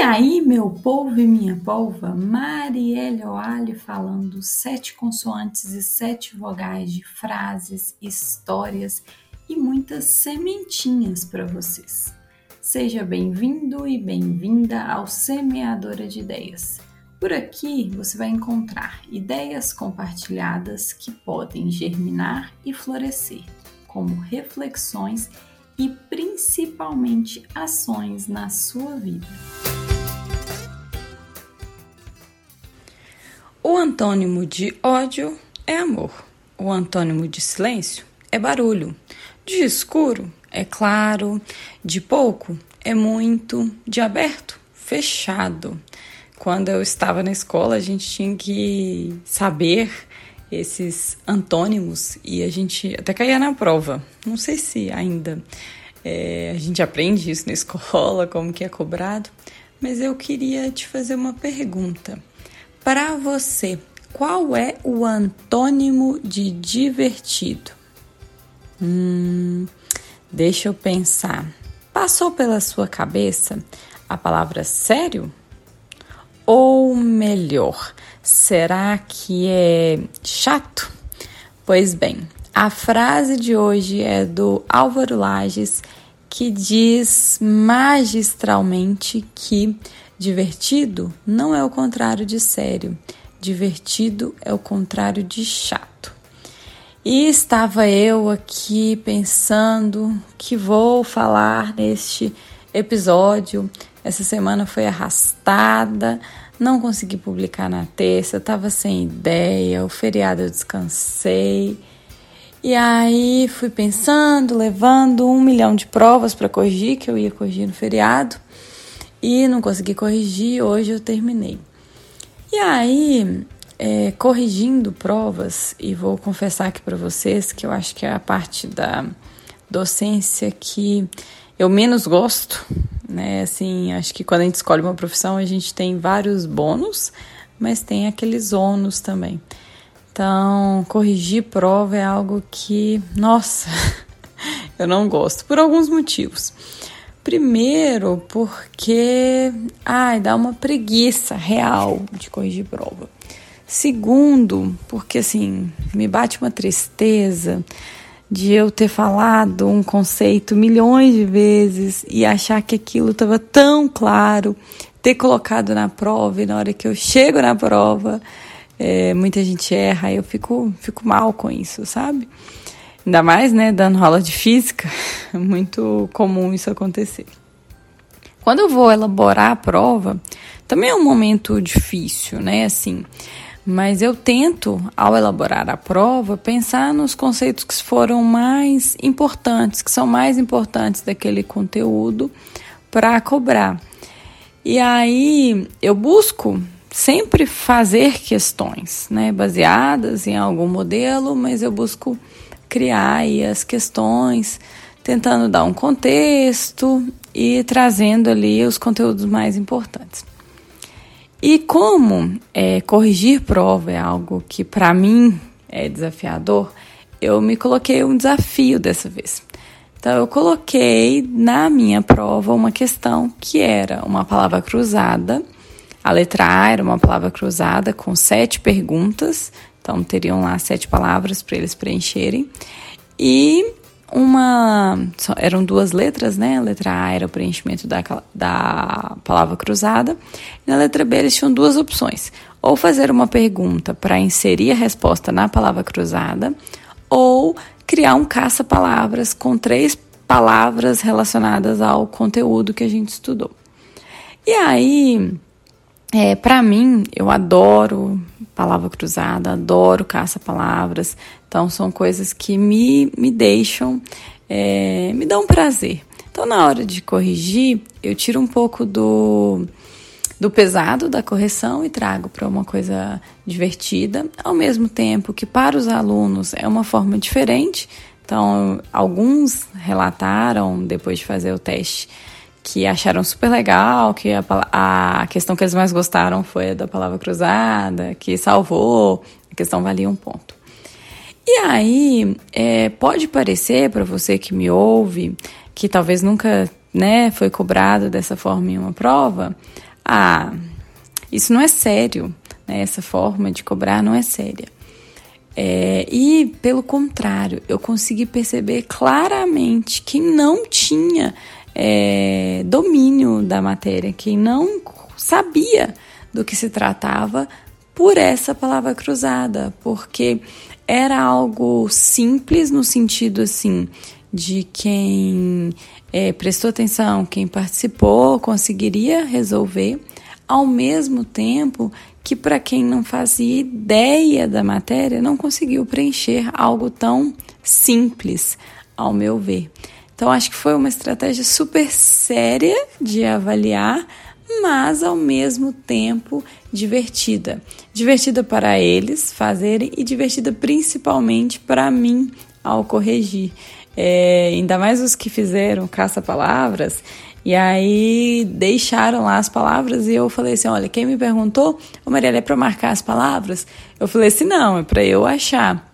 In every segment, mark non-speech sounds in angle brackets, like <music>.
E aí, meu povo e minha polva, Marielle Oali falando sete consoantes e sete vogais de frases, histórias e muitas sementinhas para vocês. Seja bem-vindo e bem-vinda ao Semeadora de Ideias. Por aqui você vai encontrar ideias compartilhadas que podem germinar e florescer, como reflexões e principalmente ações na sua vida. O antônimo de ódio é amor. O antônimo de silêncio é barulho. De escuro é claro. De pouco é muito. De aberto, fechado. Quando eu estava na escola, a gente tinha que saber esses antônimos e a gente até caía na prova. Não sei se ainda é, a gente aprende isso na <laughs> escola, como que é cobrado, mas eu queria te fazer uma pergunta. Para você, qual é o antônimo de divertido? Hum, deixa eu pensar. Passou pela sua cabeça a palavra sério? Ou melhor, será que é chato? Pois bem, a frase de hoje é do Álvaro Lages que diz magistralmente que Divertido não é o contrário de sério, divertido é o contrário de chato. E estava eu aqui pensando que vou falar neste episódio. Essa semana foi arrastada, não consegui publicar na terça, estava sem ideia, o feriado eu descansei. E aí fui pensando, levando um milhão de provas para corrigir, que eu ia corrigir no feriado e não consegui corrigir, hoje eu terminei. E aí, é, corrigindo provas, e vou confessar aqui para vocês que eu acho que é a parte da docência que eu menos gosto, né? Assim, acho que quando a gente escolhe uma profissão, a gente tem vários bônus, mas tem aqueles ônus também. Então, corrigir prova é algo que, nossa, <laughs> eu não gosto, por alguns motivos. Primeiro, porque ai, dá uma preguiça real de corrigir prova. Segundo, porque assim, me bate uma tristeza de eu ter falado um conceito milhões de vezes e achar que aquilo estava tão claro, ter colocado na prova e na hora que eu chego na prova, é, muita gente erra eu fico, fico mal com isso, sabe? Ainda mais, né, dando aula de física, <laughs> é muito comum isso acontecer. Quando eu vou elaborar a prova, também é um momento difícil, né, assim, mas eu tento, ao elaborar a prova, pensar nos conceitos que foram mais importantes, que são mais importantes daquele conteúdo para cobrar. E aí eu busco sempre fazer questões, né, baseadas em algum modelo, mas eu busco criar as questões, tentando dar um contexto e trazendo ali os conteúdos mais importantes. E como é, corrigir prova é algo que para mim é desafiador, eu me coloquei um desafio dessa vez. Então, eu coloquei na minha prova uma questão que era uma palavra cruzada. A letra A era uma palavra cruzada com sete perguntas então teriam lá sete palavras para eles preencherem. E uma. Eram duas letras, né? A letra A era o preenchimento da, da palavra cruzada. E na letra B eles tinham duas opções. Ou fazer uma pergunta para inserir a resposta na palavra cruzada, ou criar um caça-palavras com três palavras relacionadas ao conteúdo que a gente estudou. E aí, é, para mim, eu adoro palavra cruzada, adoro caça-palavras. Então, são coisas que me, me deixam, é, me dão prazer. Então, na hora de corrigir, eu tiro um pouco do, do pesado da correção e trago para uma coisa divertida, ao mesmo tempo que para os alunos é uma forma diferente. Então, alguns relataram depois de fazer o teste que acharam super legal, que a, a questão que eles mais gostaram foi a da palavra cruzada, que salvou, a questão valia um ponto. E aí, é, pode parecer para você que me ouve, que talvez nunca né, foi cobrado dessa forma em uma prova, ah, isso não é sério, né? essa forma de cobrar não é séria. É, e, pelo contrário, eu consegui perceber claramente quem não tinha é, domínio da matéria, quem não sabia do que se tratava por essa palavra cruzada, porque era algo simples no sentido assim de quem é, prestou atenção, quem participou, conseguiria resolver, ao mesmo tempo que para quem não fazia ideia da matéria não conseguiu preencher algo tão simples, ao meu ver. Então acho que foi uma estratégia super séria de avaliar, mas ao mesmo tempo divertida. Divertida para eles fazerem e divertida principalmente para mim ao corrigir. É, ainda mais os que fizeram caça-palavras, e aí deixaram lá as palavras e eu falei assim: olha, quem me perguntou, ô Mariela, é para marcar as palavras? Eu falei assim: não, é para eu achar.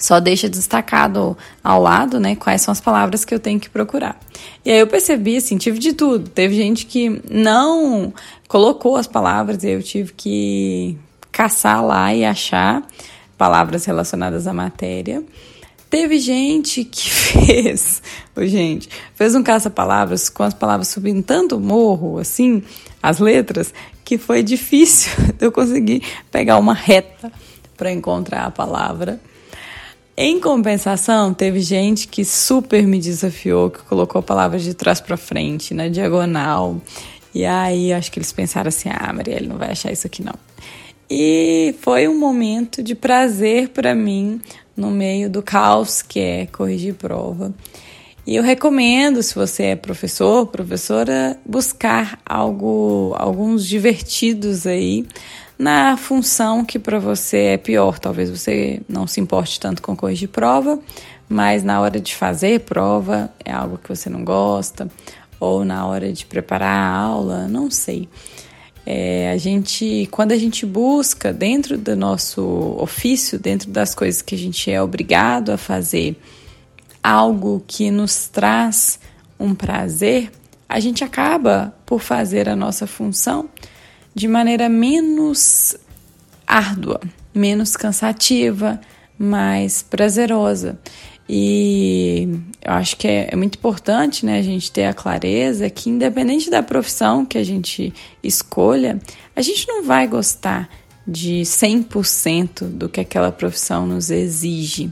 Só deixa destacado ao lado, né, quais são as palavras que eu tenho que procurar. E aí eu percebi, assim, tive de tudo. Teve gente que não colocou as palavras e eu tive que caçar lá e achar palavras relacionadas à matéria. Teve gente que <laughs> fez, gente, fez um caça-palavras com as palavras subindo tanto morro, assim, as letras, que foi difícil <laughs> eu conseguir pegar uma reta para encontrar a palavra. Em compensação, teve gente que super me desafiou, que colocou palavras de trás para frente, na diagonal. E aí, acho que eles pensaram assim: ah, Maria, ele não vai achar isso aqui não. E foi um momento de prazer para mim no meio do caos que é corrigir prova. E eu recomendo, se você é professor, professora, buscar algo, alguns divertidos aí na função que para você é pior. Talvez você não se importe tanto com corrigir prova, mas na hora de fazer prova é algo que você não gosta, ou na hora de preparar a aula, não sei. É, a gente, quando a gente busca dentro do nosso ofício, dentro das coisas que a gente é obrigado a fazer, algo que nos traz um prazer, a gente acaba por fazer a nossa função de maneira menos árdua, menos cansativa, mais prazerosa. E eu acho que é, é, muito importante né, a gente ter a clareza que, independente da profissão que a gente escolha, a gente não vai gostar de 100% do que aquela profissão nos exige.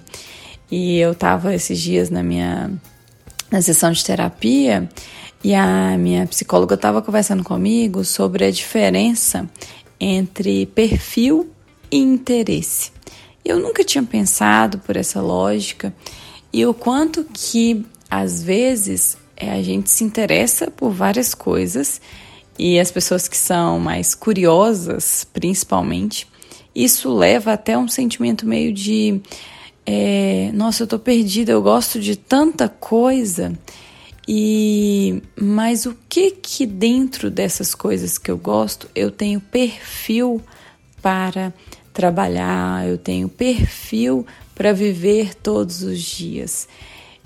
E eu estava esses dias na minha na sessão de terapia e a minha psicóloga estava conversando comigo sobre a diferença entre perfil e interesse. Eu nunca tinha pensado por essa lógica e o quanto que às vezes é, a gente se interessa por várias coisas e as pessoas que são mais curiosas, principalmente, isso leva até um sentimento meio de é, nossa, eu tô perdida, eu gosto de tanta coisa. E mas o que que dentro dessas coisas que eu gosto, eu tenho perfil para trabalhar, eu tenho perfil para viver todos os dias.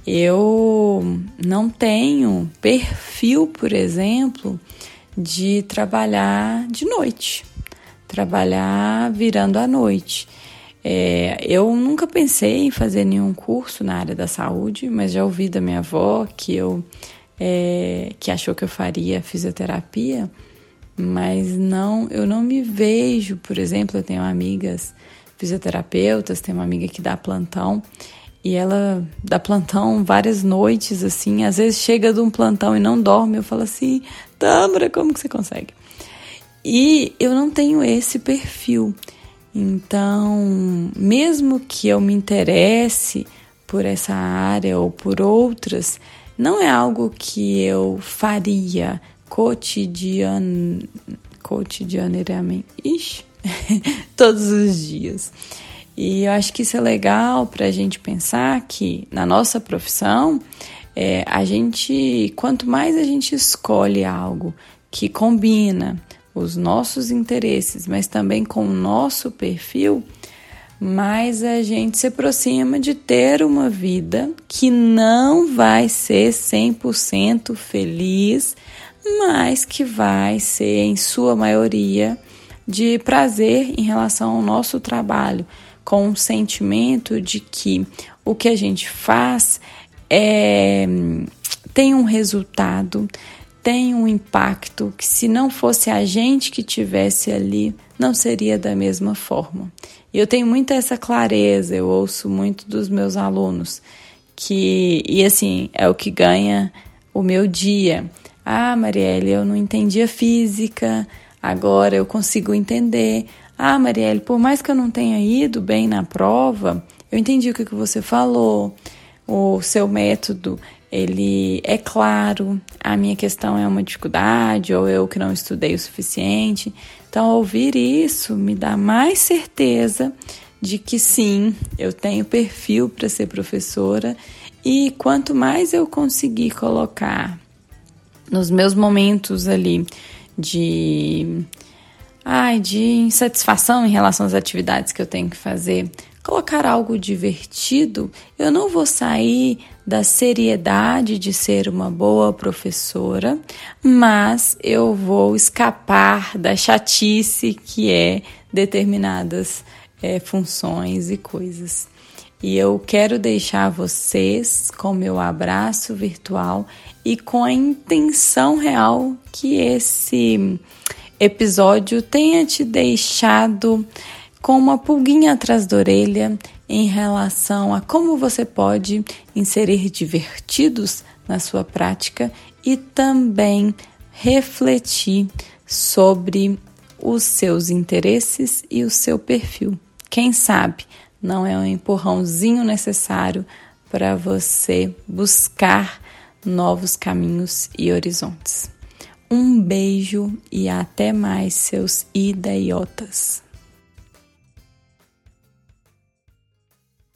Eu não tenho perfil, por exemplo, de trabalhar de noite, trabalhar virando à noite. É, eu nunca pensei em fazer nenhum curso na área da saúde, mas já ouvi da minha avó que eu é, que achou que eu faria fisioterapia, mas não, eu não me vejo, por exemplo, eu tenho amigas fisioterapeutas, tem uma amiga que dá plantão e ela dá plantão várias noites, assim, às vezes chega de um plantão e não dorme, eu falo assim, Tâmara, como que você consegue? E eu não tenho esse perfil. Então, mesmo que eu me interesse por essa área ou por outras, não é algo que eu faria cotidian... cotidianamente. Ixi, <laughs> todos os dias. E eu acho que isso é legal para a gente pensar que na nossa profissão, é, a gente, quanto mais a gente escolhe algo que combina os nossos interesses, mas também com o nosso perfil, mais a gente se aproxima de ter uma vida que não vai ser 100% feliz, mas que vai ser, em sua maioria, de prazer em relação ao nosso trabalho, com o sentimento de que o que a gente faz é, tem um resultado, tem um impacto que, se não fosse a gente que tivesse ali, não seria da mesma forma. E eu tenho muita essa clareza, eu ouço muito dos meus alunos que, e assim, é o que ganha o meu dia. Ah, Marielle, eu não entendia física, agora eu consigo entender. Ah, Marielle, por mais que eu não tenha ido bem na prova, eu entendi o que, que você falou. O seu método, ele é claro. A minha questão é uma dificuldade ou eu que não estudei o suficiente. Então, ouvir isso me dá mais certeza de que sim, eu tenho perfil para ser professora e quanto mais eu conseguir colocar nos meus momentos ali de ai, de insatisfação em relação às atividades que eu tenho que fazer, colocar algo divertido, eu não vou sair da seriedade de ser uma boa professora, mas eu vou escapar da chatice que é determinadas é, funções e coisas. E eu quero deixar vocês com meu abraço virtual e com a intenção real que esse episódio tenha te deixado com uma pulguinha atrás da orelha em relação a como você pode inserir divertidos na sua prática e também refletir sobre os seus interesses e o seu perfil. Quem sabe não é um empurrãozinho necessário para você buscar novos caminhos e horizontes. Um beijo e até mais, seus idiotas.